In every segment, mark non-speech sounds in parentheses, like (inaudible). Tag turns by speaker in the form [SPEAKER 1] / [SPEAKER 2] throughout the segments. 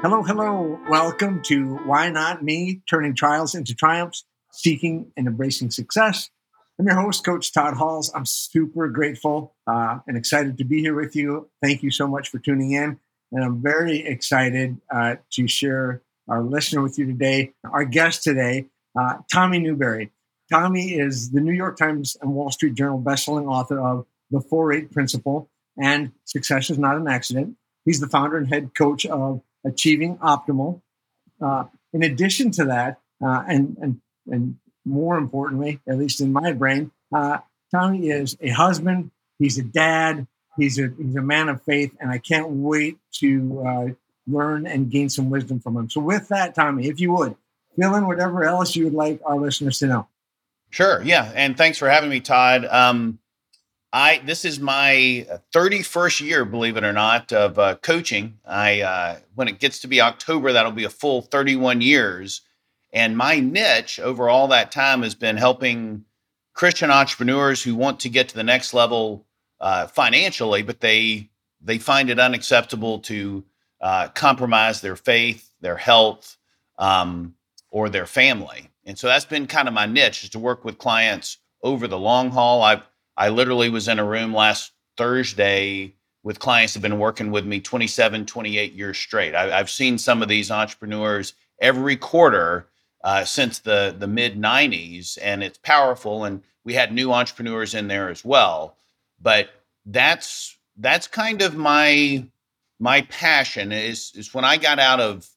[SPEAKER 1] Hello, hello. Welcome to Why Not Me? Turning Trials into Triumphs, Seeking and Embracing Success. I'm your host, Coach Todd Halls. I'm super grateful uh, and excited to be here with you. Thank you so much for tuning in. And I'm very excited uh, to share our listener with you today. Our guest today, uh, Tommy Newberry. Tommy is the New York Times and Wall Street Journal bestselling author of The 4 8 Principle and Success is Not an Accident. He's the founder and head coach of achieving optimal. Uh, in addition to that, uh, and and and more importantly, at least in my brain, uh, Tommy is a husband. He's a dad. He's a he's a man of faith, and I can't wait to uh, learn and gain some wisdom from him. So, with that, Tommy, if you would fill in whatever else you would like our listeners to know.
[SPEAKER 2] Sure. Yeah, and thanks for having me, Todd. Um, I this is my 31st year, believe it or not, of uh, coaching. I uh, when it gets to be October, that'll be a full 31 years. And my niche over all that time has been helping Christian entrepreneurs who want to get to the next level uh, financially, but they they find it unacceptable to uh, compromise their faith, their health, um, or their family. And so that's been kind of my niche is to work with clients over the long haul. I've I literally was in a room last Thursday with clients that have been working with me 27, 28 years straight. I, have seen some of these entrepreneurs every quarter uh, since the, the mid 90s, and it's powerful. And we had new entrepreneurs in there as well. But that's that's kind of my my passion is is when I got out of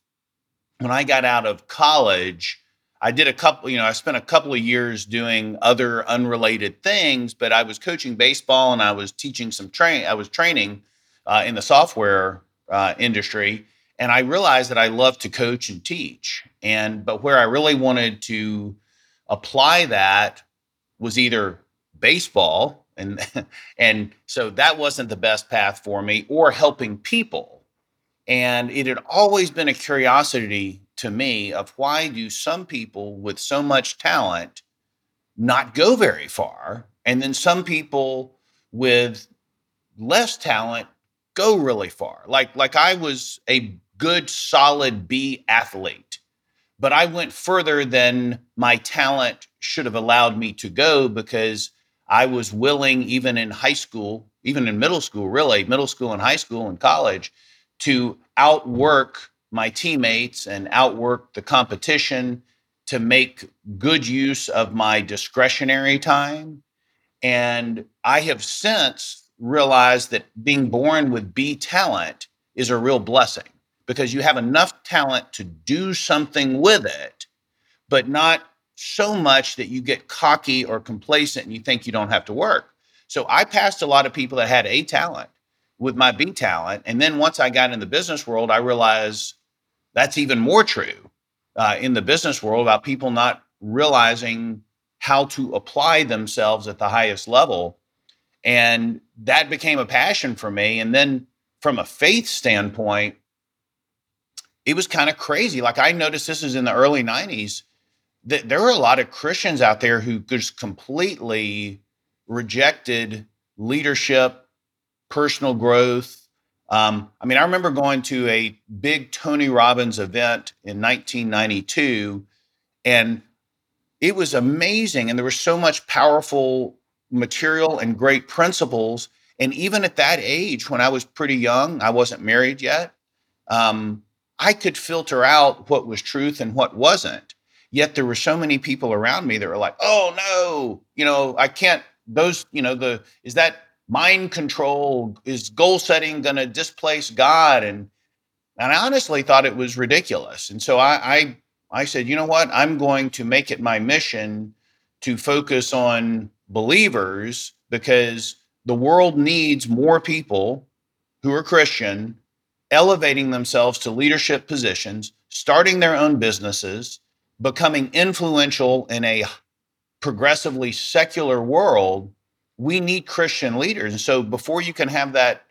[SPEAKER 2] when I got out of college, I did a couple, you know, I spent a couple of years doing other unrelated things, but I was coaching baseball and I was teaching some train. I was training uh, in the software uh, industry, and I realized that I love to coach and teach. And but where I really wanted to apply that was either baseball, and (laughs) and so that wasn't the best path for me, or helping people. And it had always been a curiosity to me of why do some people with so much talent not go very far and then some people with less talent go really far? Like like I was a good solid B athlete but I went further than my talent should have allowed me to go because I was willing even in high school even in middle school really middle school and high school and college to outwork my teammates and outwork the competition to make good use of my discretionary time. And I have since realized that being born with B talent is a real blessing because you have enough talent to do something with it, but not so much that you get cocky or complacent and you think you don't have to work. So I passed a lot of people that had A talent with my B talent. And then once I got in the business world, I realized that's even more true uh, in the business world about people not realizing how to apply themselves at the highest level. And that became a passion for me. And then from a faith standpoint, it was kind of crazy. Like I noticed this is in the early 90s that there were a lot of Christians out there who just completely rejected leadership, personal growth, um, I mean, I remember going to a big Tony Robbins event in 1992, and it was amazing. And there was so much powerful material and great principles. And even at that age, when I was pretty young, I wasn't married yet, um, I could filter out what was truth and what wasn't. Yet there were so many people around me that were like, "Oh no, you know, I can't." Those, you know, the is that mind control is goal setting going to displace God? And and I honestly thought it was ridiculous. And so I, I I said, you know what? I'm going to make it my mission to focus on believers because the world needs more people who are Christian elevating themselves to leadership positions, starting their own businesses, becoming influential in a progressively secular world. We need Christian leaders. And so before you can have that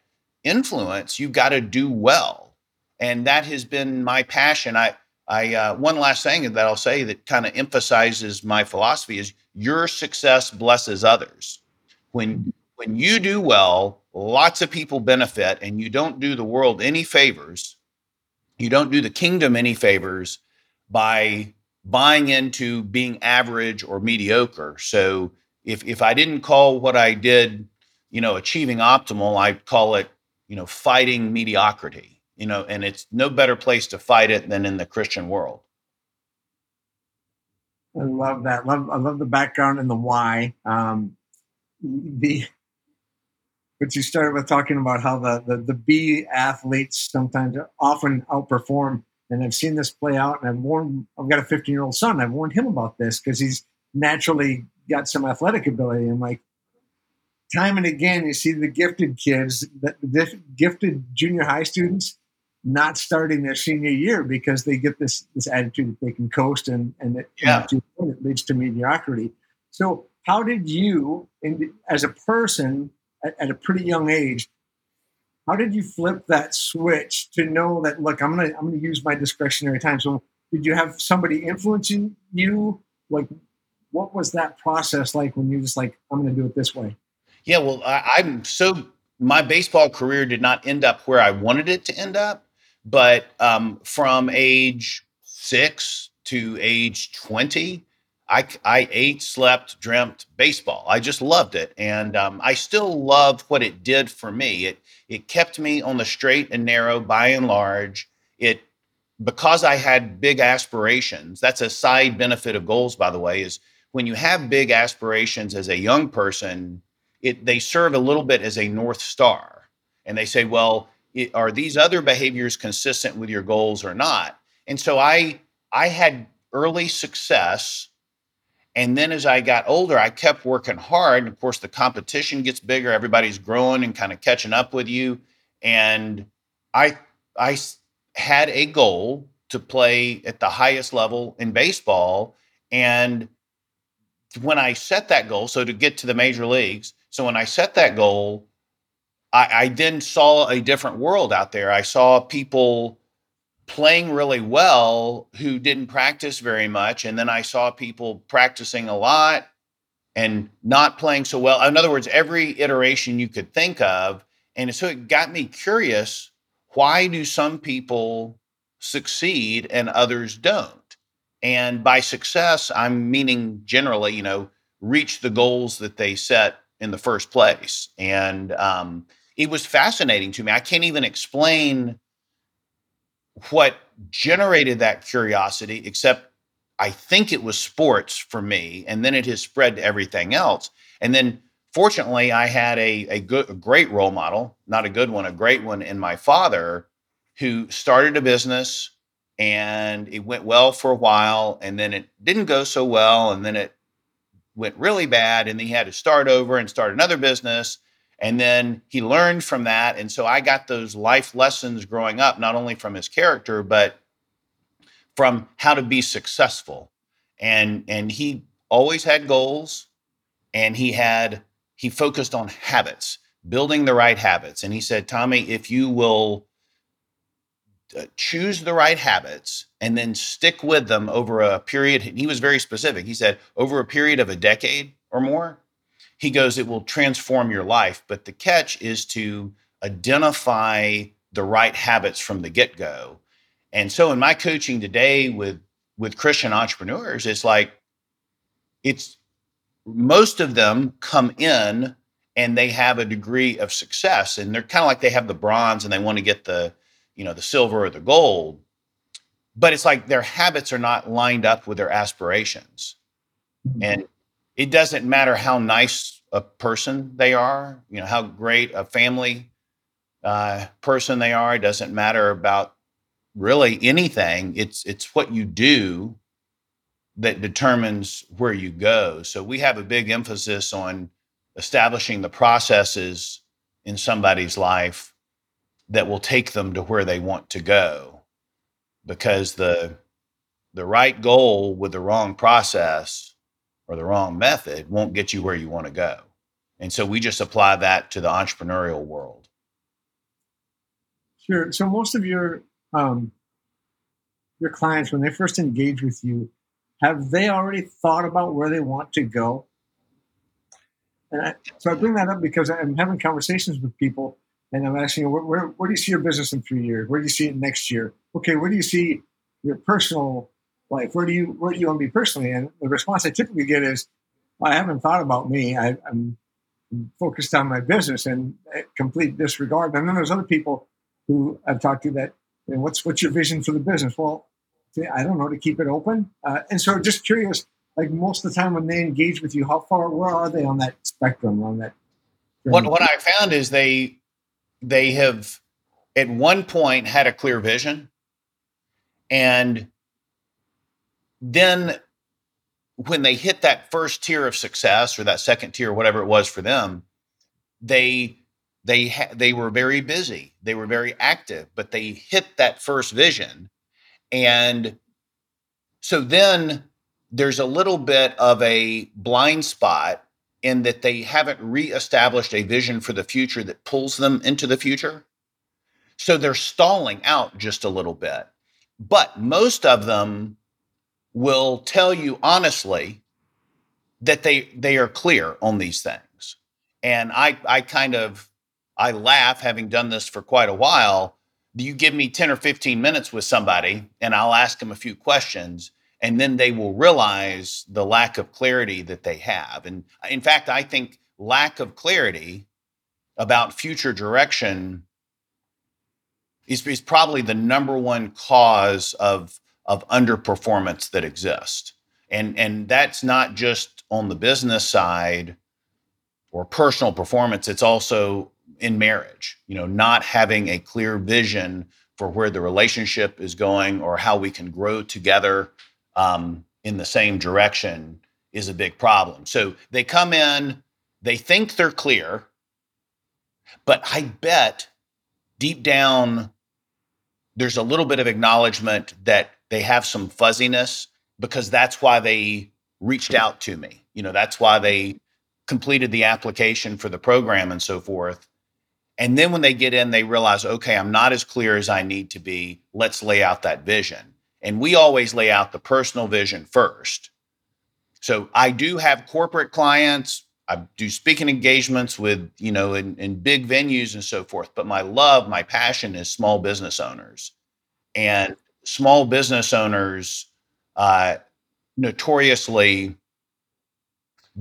[SPEAKER 2] influence, you've got to do well. And that has been my passion. I I uh, one last thing that I'll say that kind of emphasizes my philosophy is your success blesses others. When when you do well, lots of people benefit, and you don't do the world any favors. You don't do the kingdom any favors by buying into being average or mediocre. So if if I didn't call what I did, you know, achieving optimal, I'd call it, you know, fighting mediocrity you know, and it's no better place to fight it than in the Christian world.
[SPEAKER 1] I love that. Love I love the background and the why. Um, the but you started with talking about how the, the the B athletes sometimes often outperform, and I've seen this play out. And I've warned. I've got a 15 year old son. I've warned him about this because he's naturally got some athletic ability. And like time and again, you see the gifted kids, the, the gifted junior high students not starting their senior year because they get this this attitude that they can coast and and it,
[SPEAKER 2] yeah.
[SPEAKER 1] it leads to mediocrity. So how did you, in, as a person at, at, a pretty young age, how did you flip that switch to know that look, I'm gonna I'm gonna use my discretionary time? So did you have somebody influencing you? Like, what was that process like when you just like I'm gonna do it this way?
[SPEAKER 2] Yeah, well, I, I'm so my baseball career did not end up where I wanted it to end up but um, from age six to age 20, I, I ate, slept, dreamt baseball. I just loved it. And um, I still love what it did for me. It, it kept me on the straight and narrow by and large. It, because I had big aspirations, that's a side benefit of goals, by the way, is when you have big aspirations as a young person, it, they serve a little bit as a North Star. And they say, well, are these other behaviors consistent with your goals or not? And so i i had early success. And then as i got older i kept working hard. And of course the competition gets bigger. Everybody's growing and kind of catching up with you. And i i had a goal to play at the highest level in baseball. And when i set that goal so to get to the major leagues so when i set that goal I, I then saw a different world out there. I saw people playing really well who didn't practice very much. And then I saw people practicing a lot and not playing so well. In other words, every iteration you could think of. And so it got me curious why do some people succeed and others don't? And by success, I'm meaning generally, you know, reach the goals that they set in the first place. And um, it was fascinating to me. I can't even explain what generated that curiosity, except I think it was sports for me. And then it has spread to everything else. And then fortunately, I had a, a good, a great role model, not a good one, a great one in my father who started a business and it went well for a while and then it didn't go so well and then it went really bad and then he had to start over and start another business and then he learned from that. And so I got those life lessons growing up, not only from his character, but from how to be successful. And and he always had goals and he had he focused on habits, building the right habits. And he said, Tommy, if you will Uh, choose the right habits and then stick with them over a period, he was very specific. He said, over a period of a decade or more, he goes, it will transform your life. But the catch is to identify the right habits from the get go. And so in my coaching today with with Christian entrepreneurs, it's like it's most of them come in and they have a degree of success and they're kind of like they have the bronze and they want to get the you know the silver or the gold but it's like their habits are not lined up with their aspirations. Mm-hmm. And it doesn't matter how nice a person they are, you know, how great a family uh, person they are. It doesn't matter about really anything. It's it's what you do that determines where you go. So we have a big emphasis on establishing the processes in somebody's life that will take them to where they want to go because the the right goal with the wrong process or the wrong method won't get you where you want to go. And so we just apply that to the entrepreneurial world.
[SPEAKER 1] Sure. So most of your um, your clients when they first engage with you have they already thought about where they want to go? And I, so I bring that up because I'm having conversations with people and I'm asking, where, where, where, do you see your business in three years? Where do you see it next year? Okay, where do you see your personal life? Where do you where do you want to be personally? And the response I typically get is, I haven't thought about me. I, am focused on my business and complete disregard. And then there's other people who I've talked to that, you know, what's what's your vision for the business? Well, I don't know to keep it open. Uh, and so, just curious, like most of the time when they engage with you, how far where are they on that spectrum on that?
[SPEAKER 2] What what I found is they they have at one point had a clear vision. And then when they hit that first tier of success or that second tier whatever it was for them they they ha- they were very busy. They were very active but they hit that first vision. And so then there's a little bit of a blind spot in that they haven't reestablished a vision for the future that pulls them into the future. So they're stalling out just a little bit. But most of them will tell you honestly that they they are clear on these things. And I I kind of I laugh having done this for quite a while. You give me 10 or 15 minutes with somebody and I'll ask them a few questions and then they will realize the lack of clarity that they have. And uh, in fact, I think lack of clarity about future direction is, is probably the number one cause of, of underperformance that exists. And, and that's not just on the business side or personal performance, it's also in marriage, you know, not having a clear vision for where the relationship is going or how we can grow together um, in the same direction is a big problem. So they come in, they think they're clear, but I bet deep down there's a little bit of acknowledgement that they have some fuzziness because that's why they reached out to me. You know, that's why they completed the application for the program and so forth. And then when they get in, they realize, okay, I'm not as clear as I need to be. Let's lay out that vision. And we always lay out the personal vision first. So I do have corporate clients. I do speaking engagements with, you know, in, in big venues and so forth. But my love, my passion is small business owners. And small business owners uh, notoriously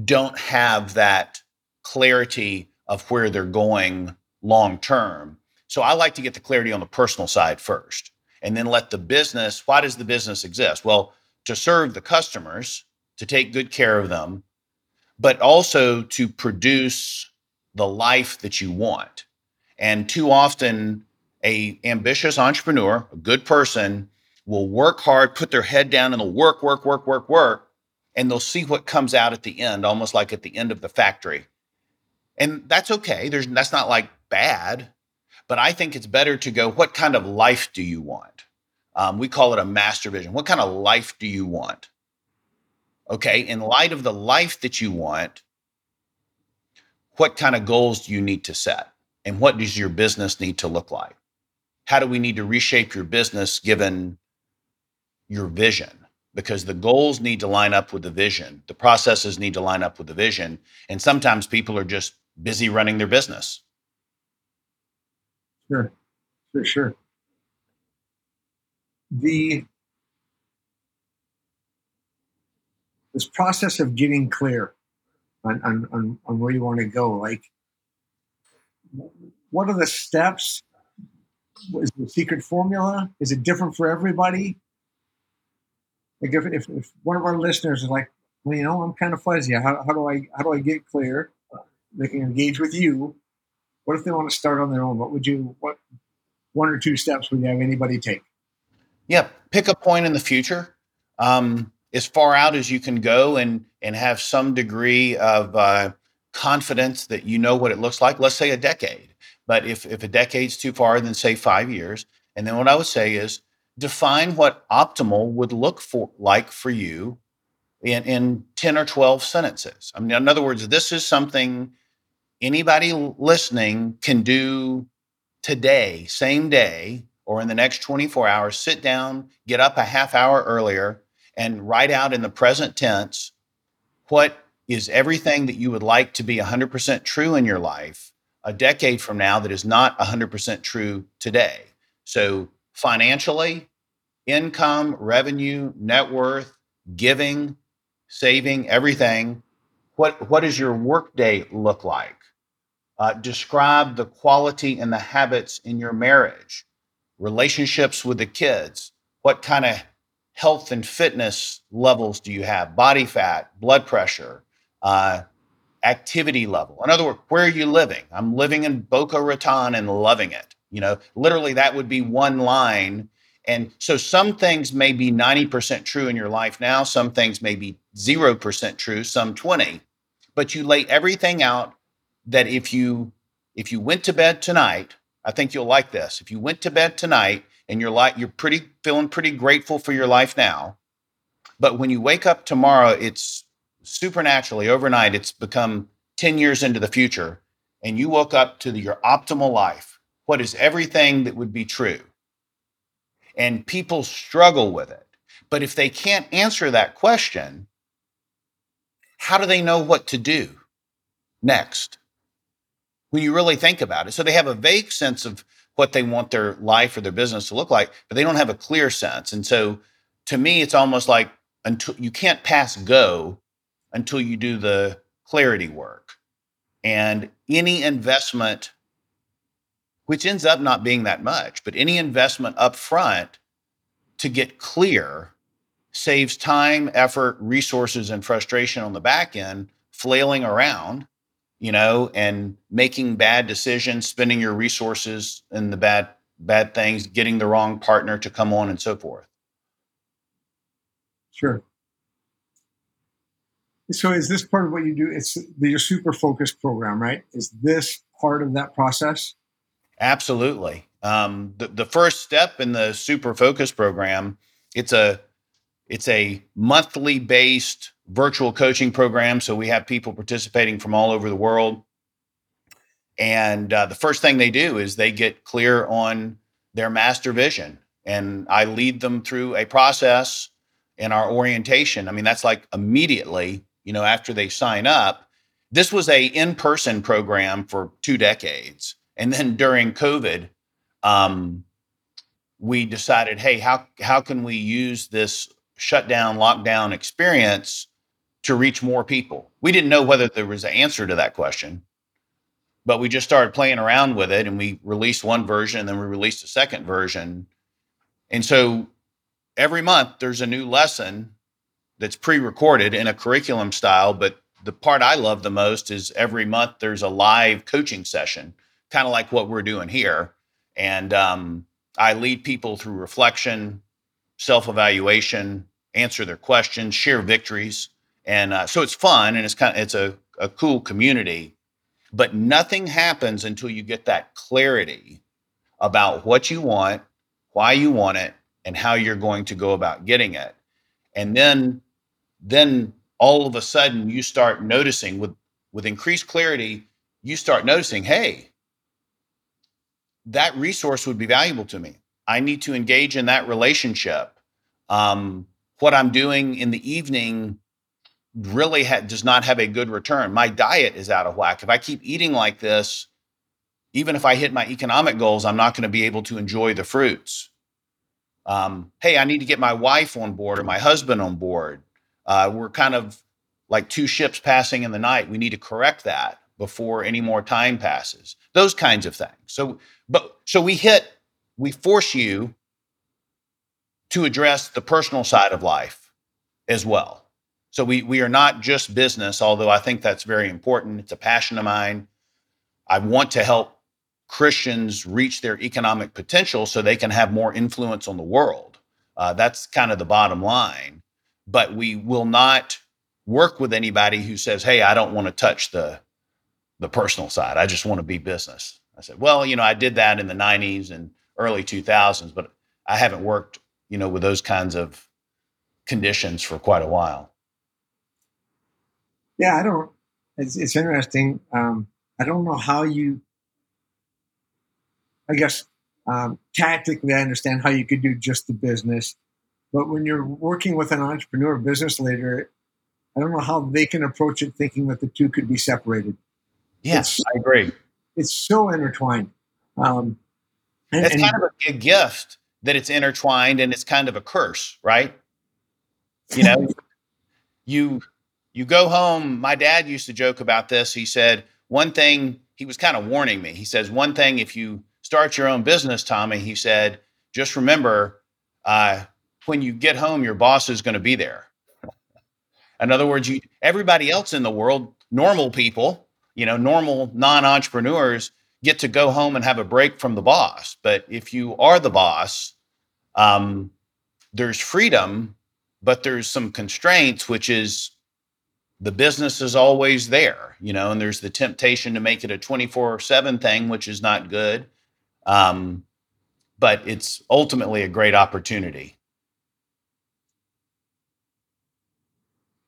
[SPEAKER 2] don't have that clarity of where they're going long term. So I like to get the clarity on the personal side first and then let the business why does the business exist? Well to serve the customers to take good care of them but also to produce the life that you want. And too often a ambitious entrepreneur a good person will work hard put their head down and they'll work work work work work and they'll see what comes out at the end almost like at the end of the factory. And that's okay. There's that's not like bad but I think it's better to go, what kind of life do you want? Um, we call it a master vision. What kind of life do you want? Okay, in light of the life that you want, what kind of goals do you need to set? And what does your business need to look like? How do we need to reshape your business given your vision? Because the goals need to line up with the vision, the processes need to line up with the vision. And sometimes people are just busy running their business.
[SPEAKER 1] Sure, sure, sure. The this process of getting clear on, on, on, where you want to go, like what are the steps? Is the secret formula? Is it different for everybody? like if, if, if one of our listeners is like, well, you know, I'm kind of fuzzy. How, how do I how do I get clear? They can engage with you. What if they want to start on their own? What would you what one or two steps would you have anybody take?
[SPEAKER 2] Yeah, pick a point in the future, um, as far out as you can go, and and have some degree of uh, confidence that you know what it looks like. Let's say a decade, but if if a decade's too far, then say five years. And then what I would say is define what optimal would look for like for you in, in 10 or 12 sentences. I mean, in other words, this is something anybody listening can do today, same day, or in the next 24 hours, sit down, get up a half hour earlier, and write out in the present tense what is everything that you would like to be 100% true in your life a decade from now that is not 100% true today. So, financially, income, revenue, net worth, giving, saving, everything. What, what does your workday look like? Uh, describe the quality and the habits in your marriage, relationships with the kids. What kind of health and fitness levels do you have? Body fat, blood pressure, uh, activity level. In other words, where are you living? I'm living in Boca Raton and loving it. You know, literally, that would be one line and so some things may be 90% true in your life now, some things may be 0% true, some 20. But you lay everything out that if you if you went to bed tonight, I think you'll like this. If you went to bed tonight and you're like you're pretty feeling pretty grateful for your life now, but when you wake up tomorrow, it's supernaturally overnight it's become 10 years into the future and you woke up to the, your optimal life. What is everything that would be true? and people struggle with it. But if they can't answer that question, how do they know what to do next? When you really think about it. So they have a vague sense of what they want their life or their business to look like, but they don't have a clear sense. And so to me, it's almost like until you can't pass go until you do the clarity work. And any investment which ends up not being that much. But any investment up front to get clear saves time, effort, resources, and frustration on the back end, flailing around, you know, and making bad decisions, spending your resources in the bad bad things, getting the wrong partner to come on and so forth.
[SPEAKER 1] Sure. So is this part of what you do? It's the, your super focus program, right? Is this part of that process?
[SPEAKER 2] Absolutely. Um, the, the first step in the Super Focus program, it's a it's a monthly based virtual coaching program. So we have people participating from all over the world. And uh, the first thing they do is they get clear on their master vision. And I lead them through a process in our orientation. I mean, that's like immediately, you know, after they sign up. This was a in-person program for two decades. And then during COVID, um, we decided, hey, how how can we use this shutdown, lockdown experience to reach more people? We didn't know whether there was an answer to that question, but we just started playing around with it, and we released one version, and then we released a second version, and so every month there's a new lesson that's pre-recorded in a curriculum style, but the part I love the most is every month there's a live coaching session kind of like what we're doing here. And um, I lead people through reflection, self evaluation, answer their questions, share victories. And uh, so it's fun and it's kind of, it's a, a cool community. But nothing happens until you get that clarity about what you want, why you want it, and how you're going to go about getting it. And then, then all of a sudden you start noticing with, with increased clarity, you start noticing, hey, that resource would be valuable to me. I need to engage in that relationship. Um, what I'm doing in the evening really ha- does not have a good return. My diet is out of whack. If I keep eating like this, even if I hit my economic goals, I'm not going to be able to enjoy the fruits. Um, hey, I need to get my wife on board or my husband on board. Uh, we're kind of like two ships passing in the night. We need to correct that before any more time passes. Those kinds of things. So but so we hit, we force you to address the personal side of life. as well. So we we are not just business, although I think that's very important. It's a passion of mine. I want to help Christians reach their economic potential so they can have more influence on the world. Uh, that's kind of the bottom line. But we will not work with anybody who says, "Hey, I don't want to touch the the personal side. I just want to be business." I said, "Well, you know, I did that in the '90s and early 2000s, but I haven't worked, you know, with those kinds of conditions for quite a while."
[SPEAKER 1] Yeah, I don't. It's, it's interesting. Um, I don't know how you. I guess um, tactically, I understand how you could do just the business, but when you're working with an entrepreneur, business leader, I don't know how they can approach it thinking that the two could be separated.
[SPEAKER 2] Yes, I agree.
[SPEAKER 1] It's so intertwined. Um,
[SPEAKER 2] and, it's kind of a, a gift that it's intertwined, and it's kind of a curse, right? You know, (laughs) you you go home. My dad used to joke about this. He said one thing. He was kind of warning me. He says one thing: if you start your own business, Tommy, he said, just remember, uh, when you get home, your boss is going to be there. In other words, you, everybody else in the world, normal people, you know, normal non entrepreneurs get to go home and have a break from the boss. But if you are the boss, um, there's freedom, but there's some constraints, which is the business is always there, you know, and there's the temptation to make it a 24 7 thing, which is not good. Um, but it's ultimately a great opportunity.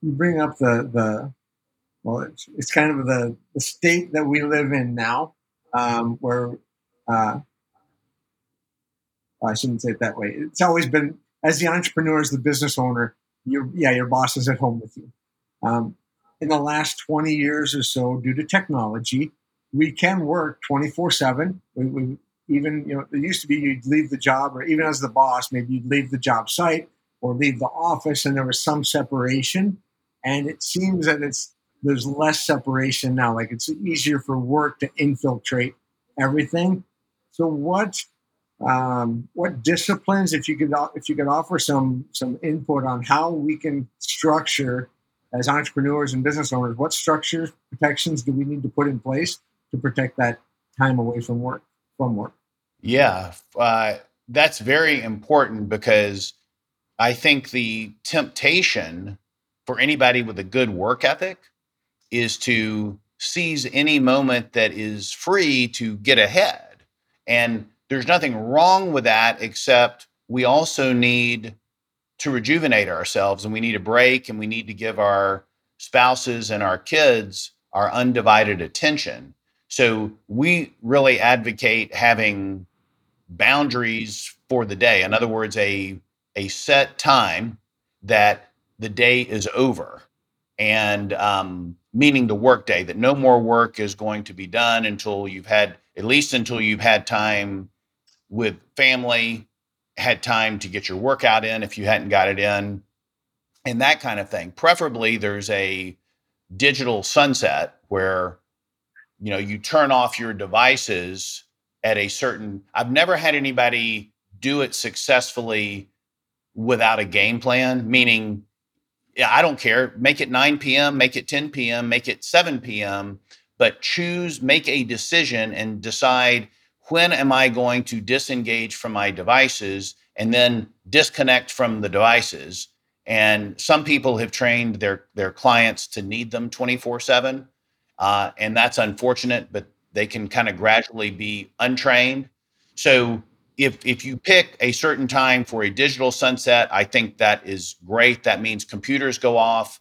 [SPEAKER 1] you bring up the the well, it's, it's kind of the the state that we live in now, um, where uh, I shouldn't say it that way. It's always been as the entrepreneur, as the business owner, your yeah, your boss is at home with you. Um, in the last 20 years or so, due to technology, we can work 24 7. We, even, you know, it used to be you'd leave the job, or even as the boss, maybe you'd leave the job site or leave the office, and there was some separation and it seems that it's there's less separation now. Like it's easier for work to infiltrate everything. So what um, what disciplines, if you could if you could offer some some input on how we can structure as entrepreneurs and business owners, what structures protections do we need to put in place to protect that time away from work from work?
[SPEAKER 2] Yeah, uh, that's very important because I think the temptation for anybody with a good work ethic is to seize any moment that is free to get ahead. And there's nothing wrong with that, except we also need to rejuvenate ourselves and we need a break and we need to give our spouses and our kids our undivided attention. So we really advocate having boundaries for the day. In other words, a, a set time that the day is over and um, meaning the work day that no more work is going to be done until you've had at least until you've had time with family had time to get your workout in if you hadn't got it in and that kind of thing preferably there's a digital sunset where you know you turn off your devices at a certain i've never had anybody do it successfully without a game plan meaning yeah, I don't care. Make it 9 p.m., make it 10 p.m., make it 7 p.m., but choose, make a decision and decide when am I going to disengage from my devices and then disconnect from the devices. And some people have trained their their clients to need them 24 uh, 7. And that's unfortunate, but they can kind of gradually be untrained. So if if you pick a certain time for a digital sunset, I think that is great. That means computers go off,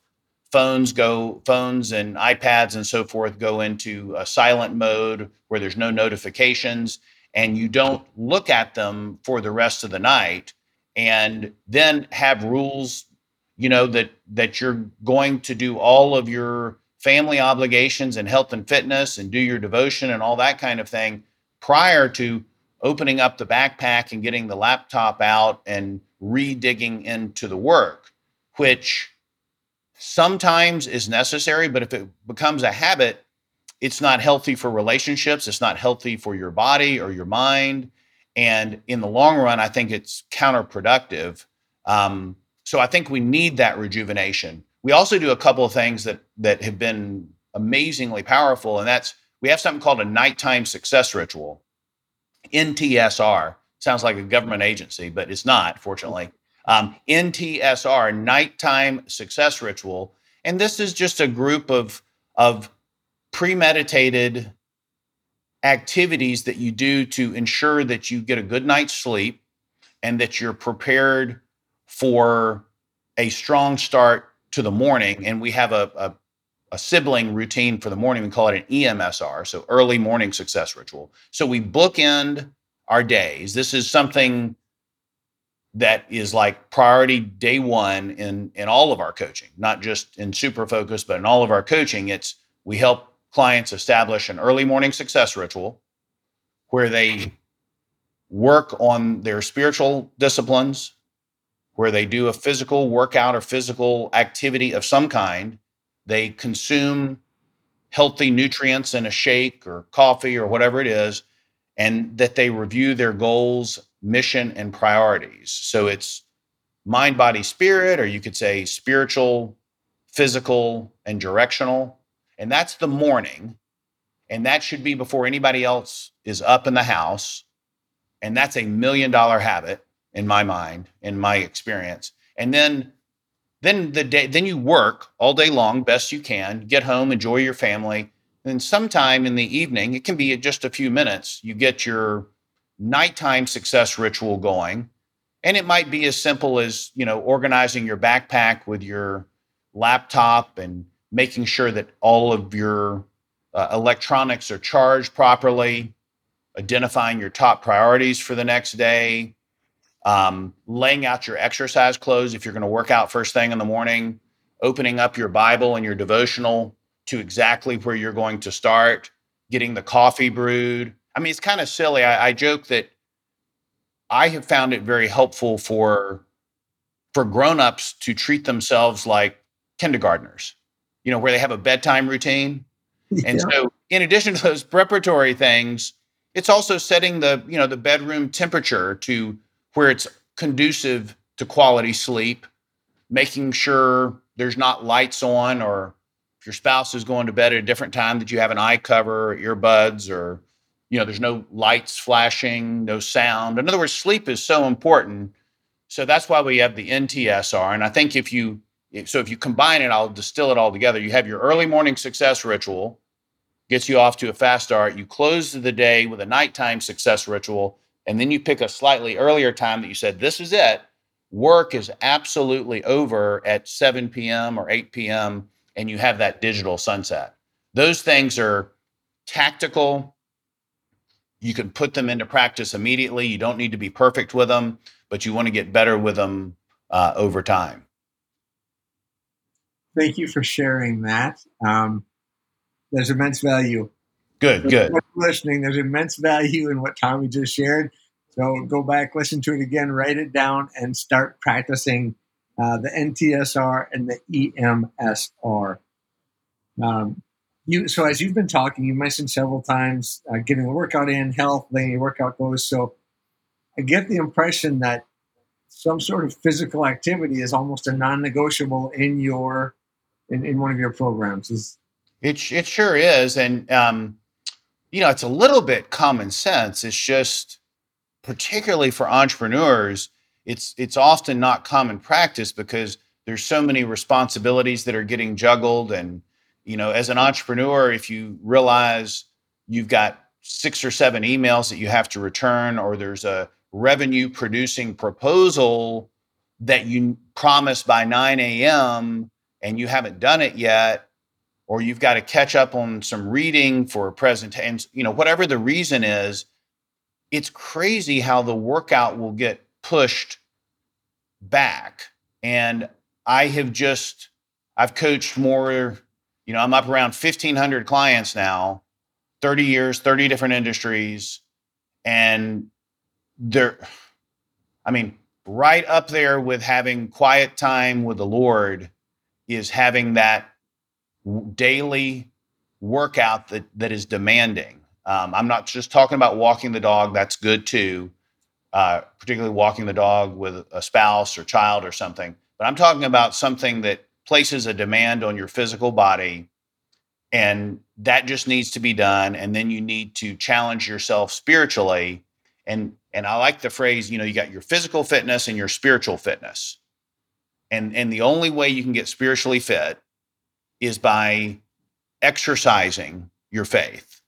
[SPEAKER 2] phones go phones and iPads and so forth go into a silent mode where there's no notifications and you don't look at them for the rest of the night and then have rules you know that that you're going to do all of your family obligations and health and fitness and do your devotion and all that kind of thing prior to opening up the backpack and getting the laptop out and redigging into the work, which sometimes is necessary, but if it becomes a habit, it's not healthy for relationships. It's not healthy for your body or your mind. And in the long run, I think it's counterproductive. Um, so I think we need that rejuvenation. We also do a couple of things that that have been amazingly powerful, and that's we have something called a nighttime success ritual, NTSR. Sounds like a government agency, but it's not, fortunately. Um, NTSR, nighttime success ritual, and this is just a group of of premeditated activities that you do to ensure that you get a good night's sleep and that you're prepared for a strong start to the morning. And we have a, a, a, sibling routine for the morning. We call it an EMSR, so early morning success ritual. So we bookend our days. This is something that is like priority day one in in all of our coaching, not just in super focus, but in all of our coaching. It's we help clients establish an early morning success ritual where they work on their spiritual disciplines, where they do a physical workout or physical activity of some kind. They consume healthy nutrients in a shake or coffee or whatever it is, and that they review their goals, mission, and priorities. So it's mind, body, spirit, or you could say spiritual, physical, and directional. And that's the morning. And that should be before anybody else is up in the house. And that's a million dollar habit in my mind, in my experience. And then then the day then you work all day long best you can, get home, enjoy your family. And sometime in the evening, it can be just a few minutes, you get your nighttime success ritual going. And it might be as simple as, you know, organizing your backpack with your laptop and making sure that all of your uh, electronics are charged properly, identifying your top priorities for the next day, um, laying out your exercise clothes if you're going to work out first thing in the morning, opening up your Bible and your devotional to exactly where you're going to start, getting the coffee brewed. I mean, it's kind of silly. I, I joke that I have found it very helpful for for grown-ups to treat themselves like kindergartners you know, where they have a bedtime routine. And yeah. so in addition to those preparatory things, it's also setting the, you know, the bedroom temperature to where it's conducive to quality sleep, making sure there's not lights on or if your spouse is going to bed at a different time that you have an eye cover or earbuds or you know there's no lights flashing no sound in other words sleep is so important so that's why we have the ntsr and i think if you so if you combine it, I'll distill it all together. You have your early morning success ritual, gets you off to a fast start. You close the day with a nighttime success ritual, and then you pick a slightly earlier time that you said, This is it. Work is absolutely over at 7 p.m. or 8 p.m., and you have that digital sunset. Those things are tactical. You can put them into practice immediately. You don't need to be perfect with them, but you want to get better with them uh, over time
[SPEAKER 1] thank you for sharing that. Um, there's immense value.
[SPEAKER 2] Good, good.
[SPEAKER 1] Listening, there's immense value in what Tommy just shared. So go back, listen to it again, write it down, and start practicing uh, the NTSR and the EMSR. Um, you so as you've been talking, you mentioned several times uh, getting the workout in, health, letting your workout goes. So I get the impression that some sort of physical activity is almost a non-negotiable in your in, in one of your programs. Is
[SPEAKER 2] it? It sure is, and um, you know, it's a little bit common sense. It's just, particularly for entrepreneurs, it's it's often not common practice because there's so many responsibilities that are getting juggled, and you know, as an entrepreneur, if you realize you've got six or seven emails that you have to return, or there's a revenue producing proposal that you promised by 9 a.m and you haven't done it yet or you've got to catch up on some reading for a presentation you know whatever the reason is it's crazy how the workout will get pushed back. And i have just i've coached more you know i'm up around 1500 clients now 30 years 30 different industries and they're i mean right up there with having quiet time with the lord is having that daily workout that that is demanding. Um, I'm not just talking about walking the dog; that's good too. Uh, particularly walking the dog with a spouse or child or something. but I'm talking about something that places a demand on your physical body and that just needs to be done and then you need to challenge yourself spiritually and and I like the phrase, you know, you got your physical fitness and your spiritual fitness. And and the only way you can get spiritually fit is by exercising your faith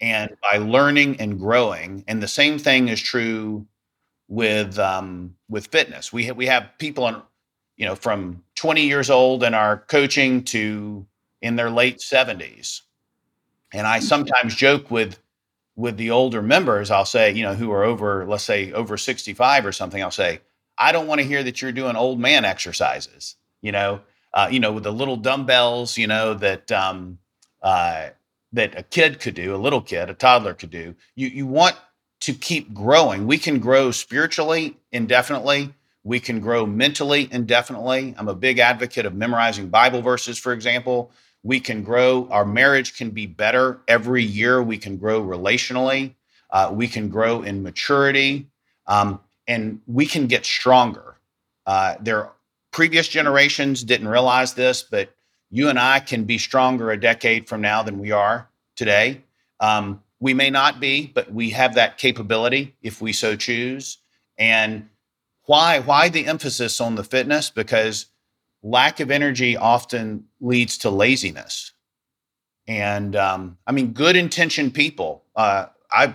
[SPEAKER 2] and by learning and growing. And the same thing is true with um, with fitness. We have we have people on, you know, from 20 years old and our coaching to in their late 70s. And I sometimes joke with with the older members, I'll say, you know, who are over, let's say, over 65 or something, I'll say, I don't want to hear that you're doing old man exercises, you know, uh, you know, with the little dumbbells, you know, that um, uh, that a kid could do, a little kid, a toddler could do. You you want to keep growing. We can grow spiritually indefinitely. We can grow mentally indefinitely. I'm a big advocate of memorizing Bible verses, for example. We can grow our marriage can be better every year we can grow relationally. Uh, we can grow in maturity um, and we can get stronger. Uh, their previous generations didn't realize this but you and i can be stronger a decade from now than we are today. Um, we may not be but we have that capability if we so choose. And why why the emphasis on the fitness because lack of energy often leads to laziness. And um, I mean, good intentioned people. Uh, I've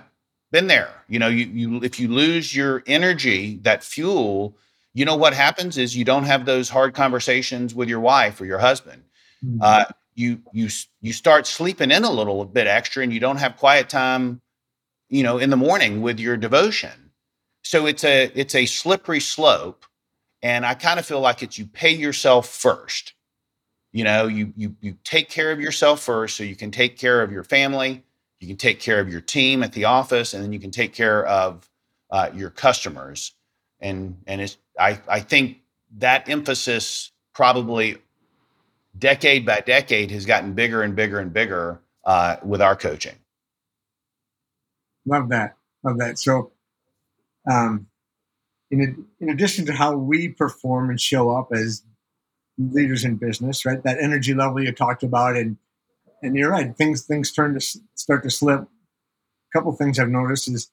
[SPEAKER 2] been there. You know, you you if you lose your energy, that fuel, you know what happens is you don't have those hard conversations with your wife or your husband. Mm-hmm. Uh, you you you start sleeping in a little bit extra, and you don't have quiet time. You know, in the morning with your devotion. So it's a it's a slippery slope and I kind of feel like it's you pay yourself first. You know, you you you take care of yourself first so you can take care of your family, you can take care of your team at the office, and then you can take care of uh, your customers. And and it's I I think that emphasis probably decade by decade has gotten bigger and bigger and bigger uh, with our coaching.
[SPEAKER 1] Love that. Love that. So, um, in, in addition to how we perform and show up as leaders in business, right? That energy level you talked about, and and you're right. Things things turn to start to slip. A couple things I've noticed is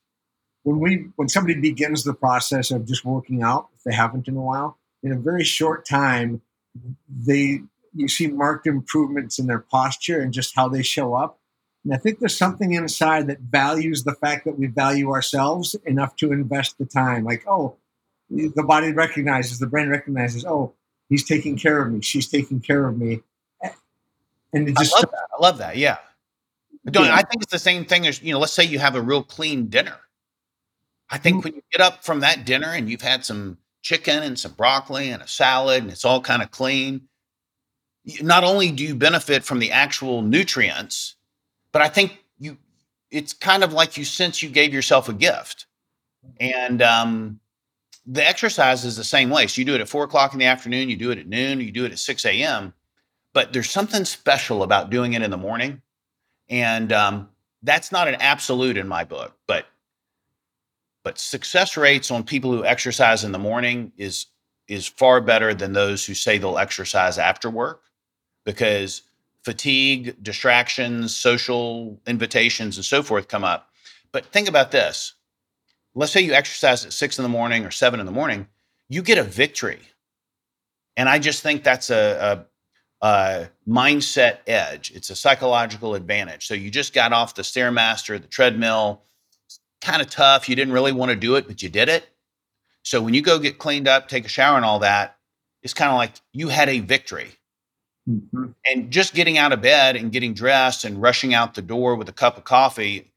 [SPEAKER 1] when we when somebody begins the process of just working out, if they haven't in a while, in a very short time, they you see marked improvements in their posture and just how they show up. And I think there's something inside that values the fact that we value ourselves enough to invest the time. Like, oh, the body recognizes, the brain recognizes, oh, he's taking care of me, she's taking care of me.
[SPEAKER 2] And it just I love that. I love that. Yeah. Don't, yeah. I think it's the same thing as, you know, let's say you have a real clean dinner. I think mm-hmm. when you get up from that dinner and you've had some chicken and some broccoli and a salad and it's all kind of clean, not only do you benefit from the actual nutrients, but I think you, it's kind of like you sense you gave yourself a gift. And um, the exercise is the same way. So you do it at four o'clock in the afternoon, you do it at noon, you do it at 6 a.m. But there's something special about doing it in the morning. And um, that's not an absolute in my book, but but success rates on people who exercise in the morning is is far better than those who say they'll exercise after work because fatigue, distractions, social invitations, and so forth come up. But think about this let's say you exercise at six in the morning or seven in the morning, you get a victory. And I just think that's a, a, a mindset edge. It's a psychological advantage. So you just got off the Stairmaster, the treadmill, kind of tough. You didn't really want to do it, but you did it. So when you go get cleaned up, take a shower, and all that, it's kind of like you had a victory. Mm-hmm. And just getting out of bed and getting dressed and rushing out the door with a cup of coffee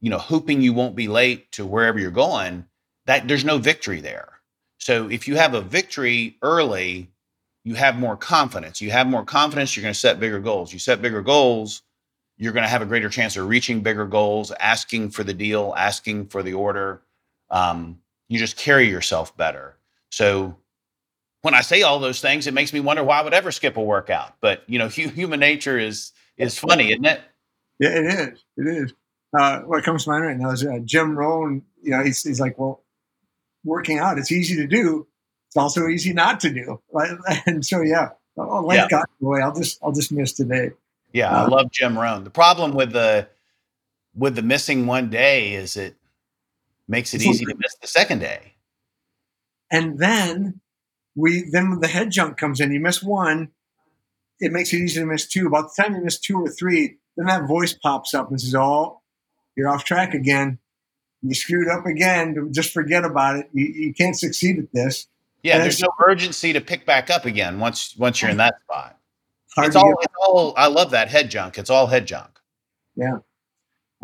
[SPEAKER 2] you know, hoping you won't be late to wherever you're going, that there's no victory there. So if you have a victory early, you have more confidence. You have more confidence, you're going to set bigger goals. You set bigger goals, you're going to have a greater chance of reaching bigger goals, asking for the deal, asking for the order. Um, you just carry yourself better. So when I say all those things, it makes me wonder why I would ever skip a workout. But you know, (laughs) human nature is is funny, isn't it?
[SPEAKER 1] Yeah, it is. It is uh, what comes to mind right now is uh, Jim Rohn. You know, he's, he's like, well, working out, it's easy to do. It's also easy not to do. (laughs) And so, yeah, oh, life yeah. got away. I'll just, I'll just miss today.
[SPEAKER 2] Yeah, uh, I love Jim Rohn. The problem with the with the missing one day is it makes it easy to miss the second day.
[SPEAKER 1] And then we then the head junk comes in. You miss one, it makes it easy to miss two. About the time you miss two or three, then that voice pops up and says, "Oh, you're off track again. You screwed up again. Just forget about it. You, you can't succeed at this."
[SPEAKER 2] Yeah, and there's no urgency to pick back up again once once you're in that spot. It's all, it's all. I love that head junk. It's all head junk.
[SPEAKER 1] Yeah.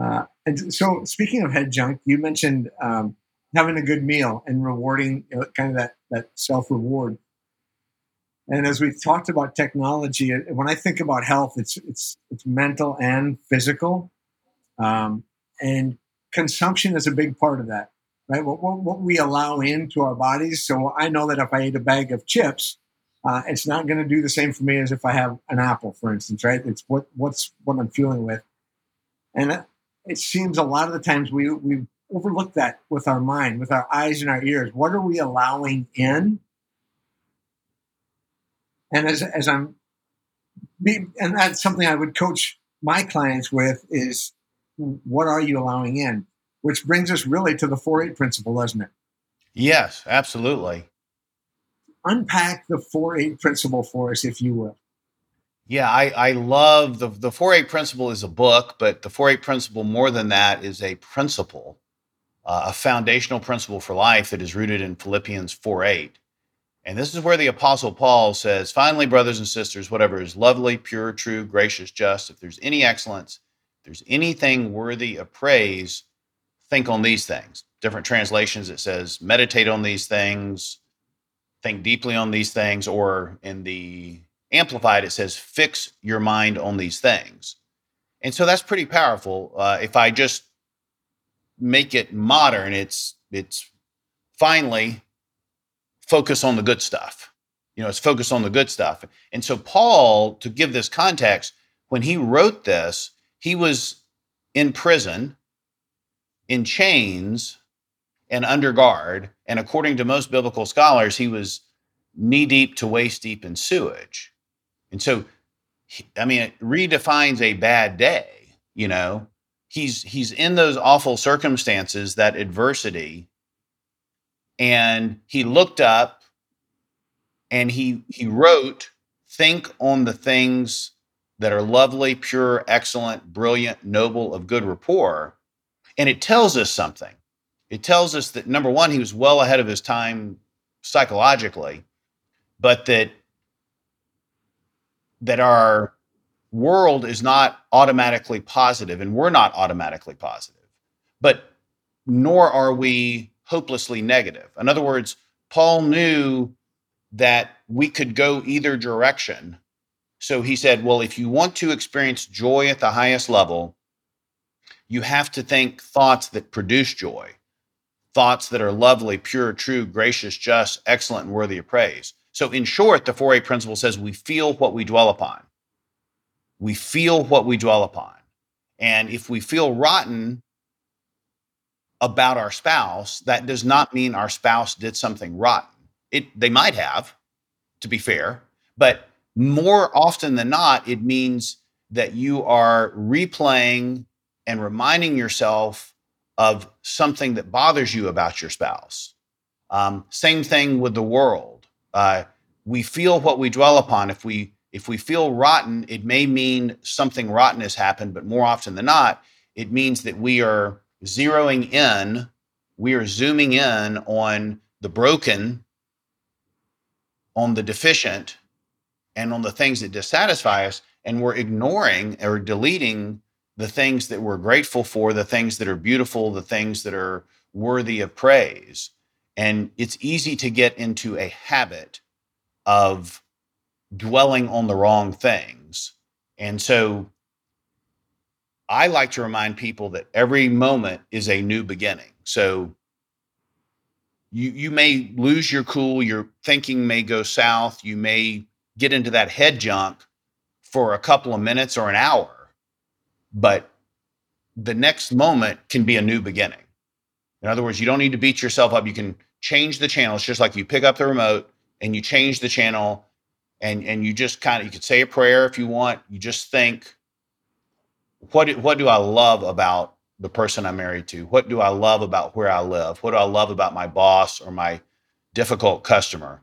[SPEAKER 1] Uh, and so, speaking of head junk, you mentioned um, having a good meal and rewarding, you know, kind of that that self reward. And as we've talked about technology, when I think about health, it's it's it's mental and physical, um, and consumption is a big part of that, right? What, what, what, we allow into our bodies. So I know that if I eat a bag of chips, uh, it's not going to do the same for me as if I have an apple, for instance, right? It's what what's what I'm feeling with, and it seems a lot of the times we we overlook that with our mind, with our eyes and our ears. What are we allowing in? And as as I'm, and that's something I would coach my clients with is what are you allowing in? Which brings us really to the 4 8 principle, doesn't it?
[SPEAKER 2] Yes, absolutely.
[SPEAKER 1] Unpack the 4 8 principle for us, if you will.
[SPEAKER 2] Yeah, I, I love the the 4-8 principle is a book, but the 4-8 principle more than that is a principle, uh, a foundational principle for life that is rooted in Philippians 4-8. And this is where the apostle Paul says, finally, brothers and sisters, whatever is lovely, pure, true, gracious, just, if there's any excellence, if there's anything worthy of praise, think on these things. Different translations, it says, meditate on these things, think deeply on these things, or in the Amplified, it says, fix your mind on these things. And so that's pretty powerful. Uh, if I just make it modern, it's it's finally focus on the good stuff. You know, it's focus on the good stuff. And so Paul, to give this context, when he wrote this, he was in prison, in chains, and under guard. And according to most biblical scholars, he was knee deep to waist deep in sewage. And so, I mean, it redefines a bad day. You know, he's he's in those awful circumstances, that adversity, and he looked up and he he wrote, "Think on the things that are lovely, pure, excellent, brilliant, noble, of good rapport." And it tells us something. It tells us that number one, he was well ahead of his time psychologically, but that that our world is not automatically positive and we're not automatically positive, but nor are we hopelessly negative. In other words, Paul knew that we could go either direction. So he said, well, if you want to experience joy at the highest level, you have to think thoughts that produce joy, thoughts that are lovely, pure, true, gracious, just, excellent, and worthy of praise. So, in short, the 4 8 principle says we feel what we dwell upon. We feel what we dwell upon. And if we feel rotten about our spouse, that does not mean our spouse did something rotten. It, they might have, to be fair, but more often than not, it means that you are replaying and reminding yourself of something that bothers you about your spouse. Um, same thing with the world uh, we feel what we dwell upon. If we if we feel rotten, it may mean something rotten has happened, but more often than not, it means that we are zeroing in, we are zooming in on the broken, on the deficient, and on the things that dissatisfy us, and we're ignoring or deleting the things that we're grateful for, the things that are beautiful, the things that are worthy of praise. And it's easy to get into a habit of dwelling on the wrong things. And so I like to remind people that every moment is a new beginning. So you you may lose your cool, your thinking may go south, you may get into that head junk for a couple of minutes or an hour. But the next moment can be a new beginning. In other words, you don't need to beat yourself up. You can change the channel. It's just like you pick up the remote and you change the channel and and you just kind of you could say a prayer if you want. You just think what do, what do I love about the person I'm married to? What do I love about where I live? What do I love about my boss or my difficult customer?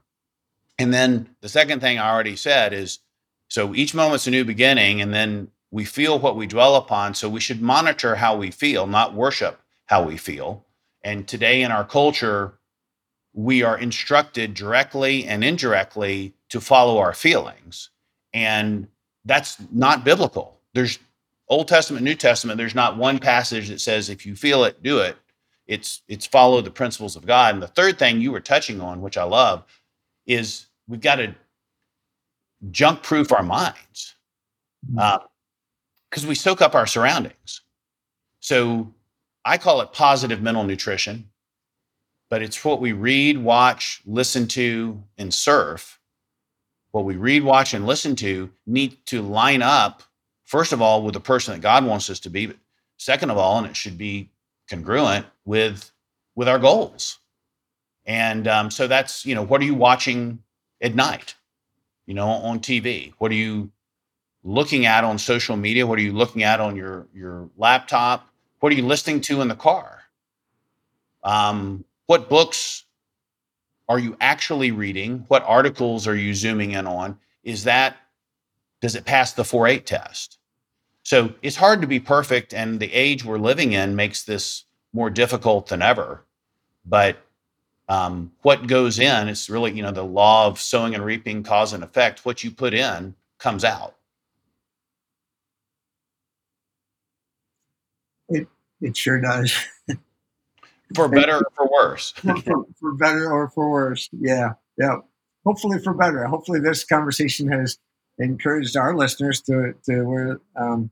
[SPEAKER 2] And then the second thing I already said is so each moment's a new beginning and then we feel what we dwell upon. So we should monitor how we feel, not worship how we feel. And today in our culture, we are instructed directly and indirectly to follow our feelings. And that's not biblical. There's Old Testament, New Testament, there's not one passage that says if you feel it, do it. It's it's follow the principles of God. And the third thing you were touching on, which I love, is we've got to junk proof our minds because mm-hmm. uh, we soak up our surroundings. So I call it positive mental nutrition, but it's what we read, watch, listen to, and surf. What we read, watch, and listen to need to line up, first of all, with the person that God wants us to be, but second of all, and it should be congruent with with our goals. And um, so that's you know, what are you watching at night? You know, on TV. What are you looking at on social media? What are you looking at on your your laptop? What are you listening to in the car? Um, what books are you actually reading? What articles are you zooming in on? Is that, does it pass the 4 8 test? So it's hard to be perfect, and the age we're living in makes this more difficult than ever. But um, what goes in, it's really, you know, the law of sowing and reaping, cause and effect. What you put in comes out.
[SPEAKER 3] It it sure does. (laughs)
[SPEAKER 2] for better or for worse.
[SPEAKER 3] for, (laughs) for, better or for worse. Yeah. Yeah. Hopefully for better. Hopefully this conversation has encouraged our listeners to to where um,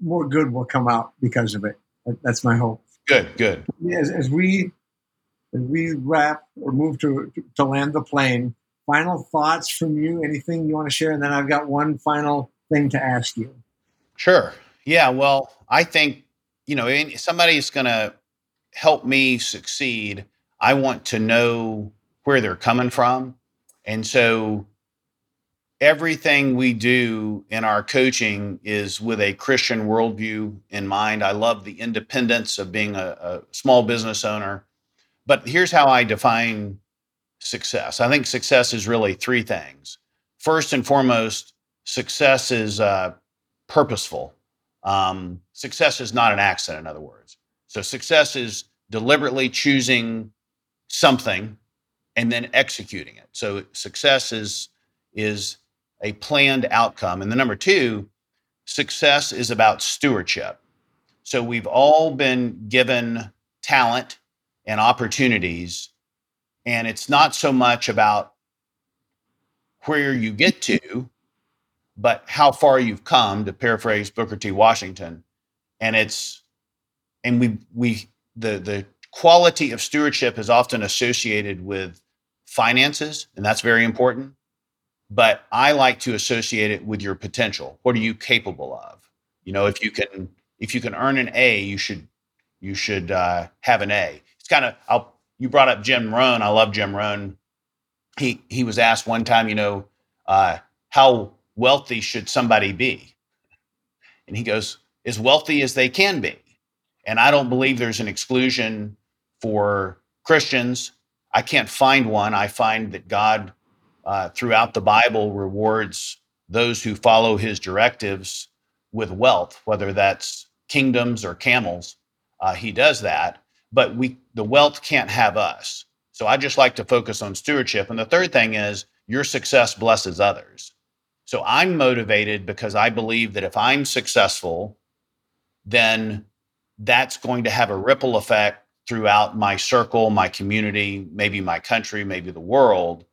[SPEAKER 3] more good will come out because of it. That's my hope.
[SPEAKER 2] Good, good.
[SPEAKER 3] As, as we as we wrap or move to to land the plane, final thoughts from you? Anything you want to share? And then I've got one final thing to ask you.
[SPEAKER 2] Sure. Yeah, well, I think, you know, somebody's going to help me succeed. I want to know where they're coming from. And so everything we do in our coaching is with a Christian worldview in mind. I love the independence of being a, a small business owner. But here's how I define success I think success is really three things. First and foremost, success is uh, purposeful. Um, success is not an accident, in other words. So success is deliberately choosing something and then executing it. So success is is a planned outcome. And the number two, success is about stewardship. So we've all been given talent and opportunities, and it's not so much about where you get to, but how far you've come, to paraphrase Booker T. Washington. And it's and we we the the quality of stewardship is often associated with finances, and that's very important. But I like to associate it with your potential. What are you capable of? You know, if you can if you can earn an A, you should you should uh, have an A. It's kind of I'll you brought up Jim Rohn. I love Jim Rohn. He he was asked one time, you know, uh, how wealthy should somebody be? And he goes, as wealthy as they can be. And I don't believe there's an exclusion for Christians. I can't find one. I find that God, uh, throughout the Bible, rewards those who follow his directives with wealth, whether that's kingdoms or camels. Uh, he does that, but we the wealth can't have us. So I just like to focus on stewardship. And the third thing is your success blesses others. So I'm motivated because I believe that if I'm successful, then that's going to have a ripple effect throughout my circle, my community, maybe my country, maybe the world.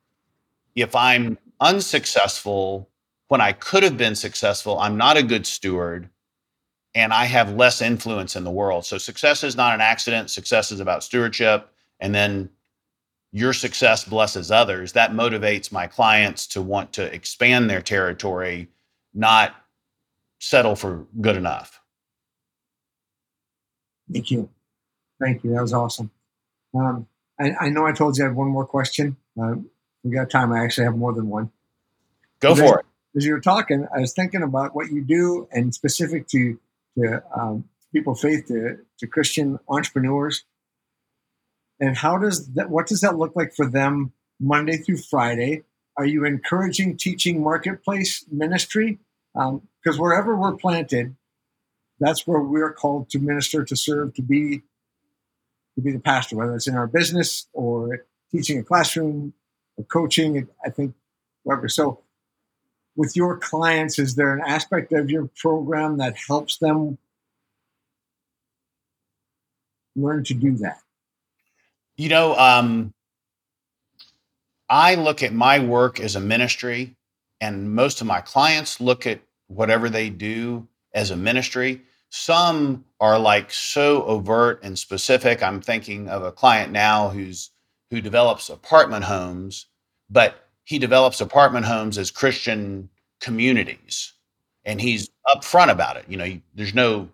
[SPEAKER 2] If I'm unsuccessful when I could have been successful, I'm not a good steward and I have less influence in the world. So success is not an accident. Success is about stewardship. And then your success blesses others, that motivates my clients to want to expand their territory, not settle for good enough.
[SPEAKER 3] Thank you. Thank you. That was awesome.
[SPEAKER 1] Um, I, I, know I told you I have one more question. Uh, we got time. I actually have more than one.
[SPEAKER 2] Go for
[SPEAKER 1] as,
[SPEAKER 2] it.
[SPEAKER 1] As you were talking, I was thinking about what you do and specific to to um, people of faith, to, to Christian entrepreneurs, and how does that? What does that look like for them Monday through Friday? Are you encouraging teaching marketplace ministry? Because um, wherever we're planted, that's where we're called to minister, to serve, to be to be the pastor, whether it's in our business or teaching a classroom or coaching. I think whatever. So, with your clients, is there an aspect of your program that helps them learn to do that?
[SPEAKER 2] You know, um, I look at my work as a ministry, and most of my clients look at whatever they do as a ministry. Some are like so overt and specific. I'm thinking of a client now who's who develops apartment homes, but he develops apartment homes as Christian communities, and he's upfront about it. You know, there's no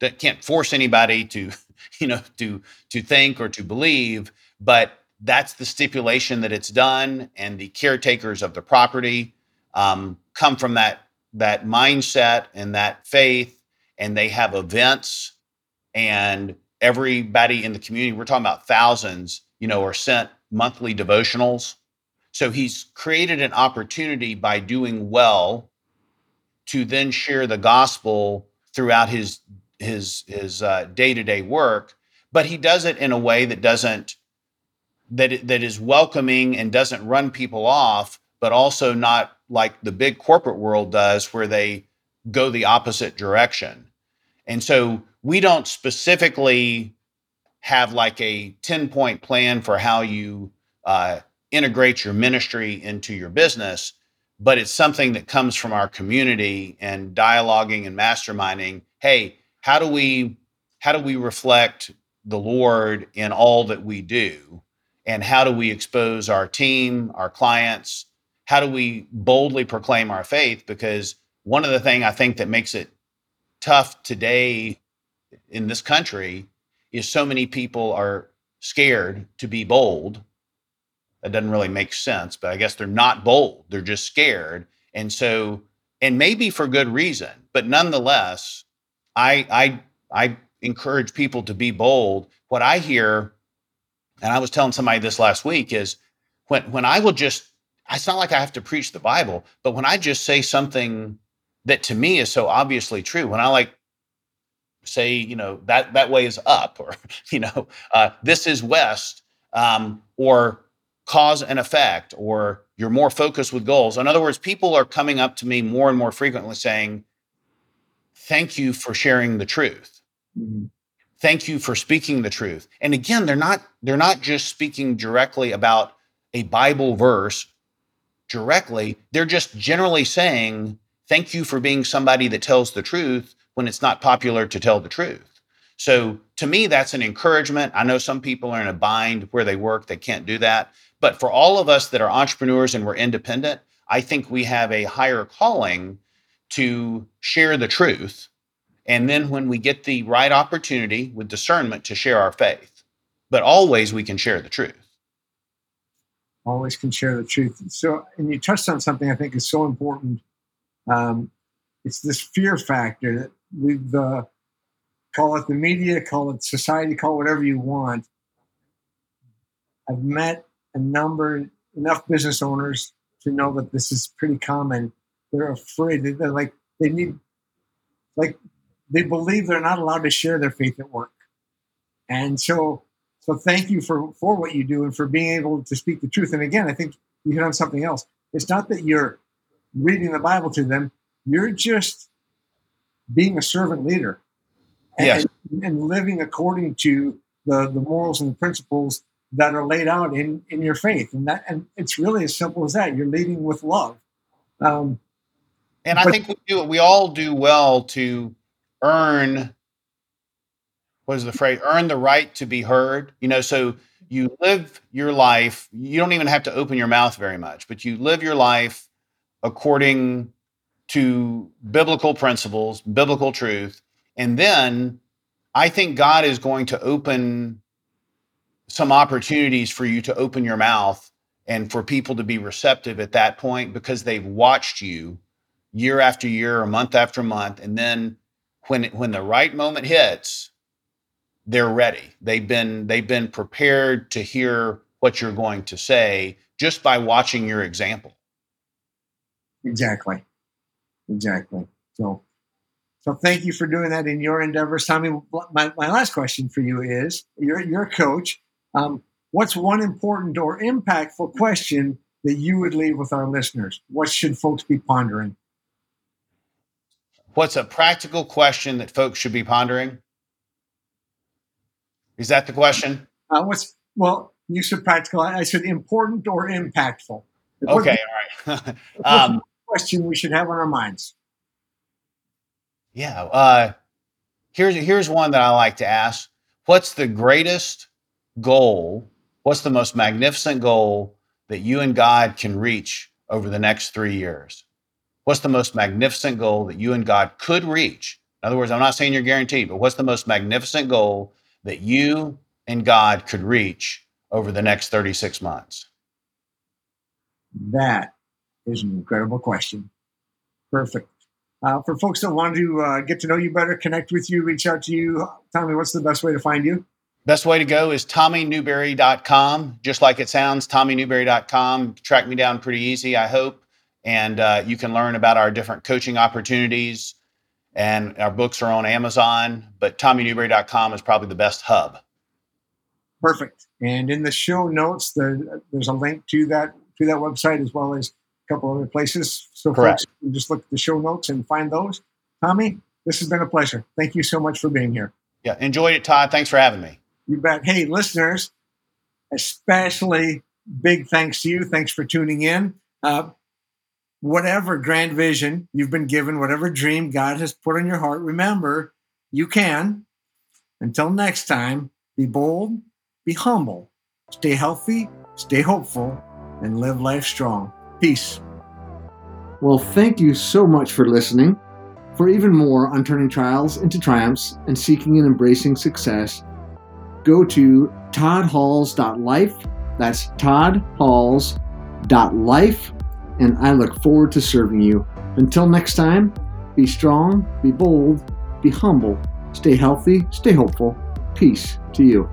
[SPEAKER 2] that can't force anybody to, (laughs) you know, to to think or to believe, but that's the stipulation that it's done, and the caretakers of the property um, come from that that mindset and that faith, and they have events, and everybody in the community. We're talking about thousands, you know, are sent monthly devotionals. So he's created an opportunity by doing well to then share the gospel throughout his his his day to day work, but he does it in a way that doesn't that that is welcoming and doesn't run people off, but also not like the big corporate world does, where they go the opposite direction. And so we don't specifically have like a 10 point plan for how you uh, integrate your ministry into your business, but it's something that comes from our community and dialoguing and masterminding. Hey, how do we how do we reflect the Lord in all that we do? and how do we expose our team, our clients? How do we boldly proclaim our faith? Because one of the things I think that makes it tough today in this country is so many people are scared to be bold. That doesn't really make sense, but I guess they're not bold. They're just scared. And so, and maybe for good reason, but nonetheless, I I I encourage people to be bold. What I hear and I was telling somebody this last week is when when I will just it's not like I have to preach the Bible, but when I just say something that to me is so obviously true, when I like say, you know, that that way is up, or (laughs) you know, uh, this is west, um, or cause and effect, or you're more focused with goals. In other words, people are coming up to me more and more frequently saying, "Thank you for sharing the truth." Mm-hmm. Thank you for speaking the truth. And again they're not they're not just speaking directly about a bible verse directly. They're just generally saying thank you for being somebody that tells the truth when it's not popular to tell the truth. So to me that's an encouragement. I know some people are in a bind where they work they can't do that. But for all of us that are entrepreneurs and we're independent i think we have a higher calling to share the truth and then when we get the right opportunity with discernment to share our faith, but always we can share the truth.
[SPEAKER 1] Always can share the truth. So, and you touched on something I think is so important. Um, it's this fear factor that we've uh, call it the media, call it society, call it whatever you want. I've met a number enough business owners to know that this is pretty common. They're afraid. They're like they need like they believe they're not allowed to share their faith at work. And so, so thank you for, for what you do and for being able to speak the truth. And again, I think you hit on something else. It's not that you're reading the Bible to them, you're just being a servant leader and,
[SPEAKER 2] yes.
[SPEAKER 1] and living according to the, the morals and the principles that are laid out in, in your faith. And that, and it's really as simple as that. You're leading with love. Um,
[SPEAKER 2] and but, I think we do we all do well to earn what is the phrase earn the right to be heard. You know so you live your life you don't even have to open your mouth very much but you live your life according to biblical principles biblical truth. And then i think god is going to open some opportunities for you to open your mouth and for people to be receptive at that point because they've watched you year after year or month after month and then when when the right moment hits they're ready. They've been they've been prepared to hear what you're going to say just by watching your example.
[SPEAKER 1] Exactly. Exactly. So so thank you for doing that in your endeavors. Tommy my, my last question for you is you're, a coach. Um, what's one important or impactful question that you would leave with our listeners? What should folks be pondering
[SPEAKER 2] what's a practical question that folks should be pondering? Is that the question?
[SPEAKER 1] Uh, what's well, you said practical. I said important or impactful.
[SPEAKER 2] Okay, all right. (laughs) (laughs) um,
[SPEAKER 1] question we should have on our minds.
[SPEAKER 2] Yeah. Uh, here's here's one that I like to ask. What's the greatest goal? What's the most magnificent goal that you and God can reach over the next three years? What's the most magnificent goal that you and God could reach? In other words, I'm not saying you're guaranteed, but what's the most magnificent goal that you and God could reach over the next 36 months?
[SPEAKER 1] That is an incredible question. Perfect. Uh, for folks that want to uh, get to know you better, connect with you, reach out to you, Tommy, what's the best way to find you?
[SPEAKER 2] Best way to go is tommynewberry.com. Just like it sounds, tommynewberry.com. Track me down pretty easy, I hope and uh, you can learn about our different coaching opportunities. And our books are on Amazon, but TommyNewberry.com is probably the best hub.
[SPEAKER 1] Perfect. And in the show notes, there, there's a link to that to that website as well as a couple other places. So Correct. folks can just look at the show notes and find those. Tommy, this has been a pleasure. Thank you so much for being here.
[SPEAKER 2] Yeah, enjoyed it, Todd. Thanks for having me.
[SPEAKER 1] You bet. Hey, listeners, especially big thanks to you. Thanks for tuning in. Uh, whatever grand vision you've been given, whatever dream God has put on your heart, remember you can. Until next time, be bold, be humble, stay healthy, stay hopeful, and live life strong. Peace.
[SPEAKER 4] Well, thank you so much for listening. For even more on turning trials into triumphs and seeking and embracing success, go to toddhalls.life. That's toddhalls.life and I look forward to serving you. Until next time, be strong, be bold, be humble, stay healthy, stay hopeful. Peace to you.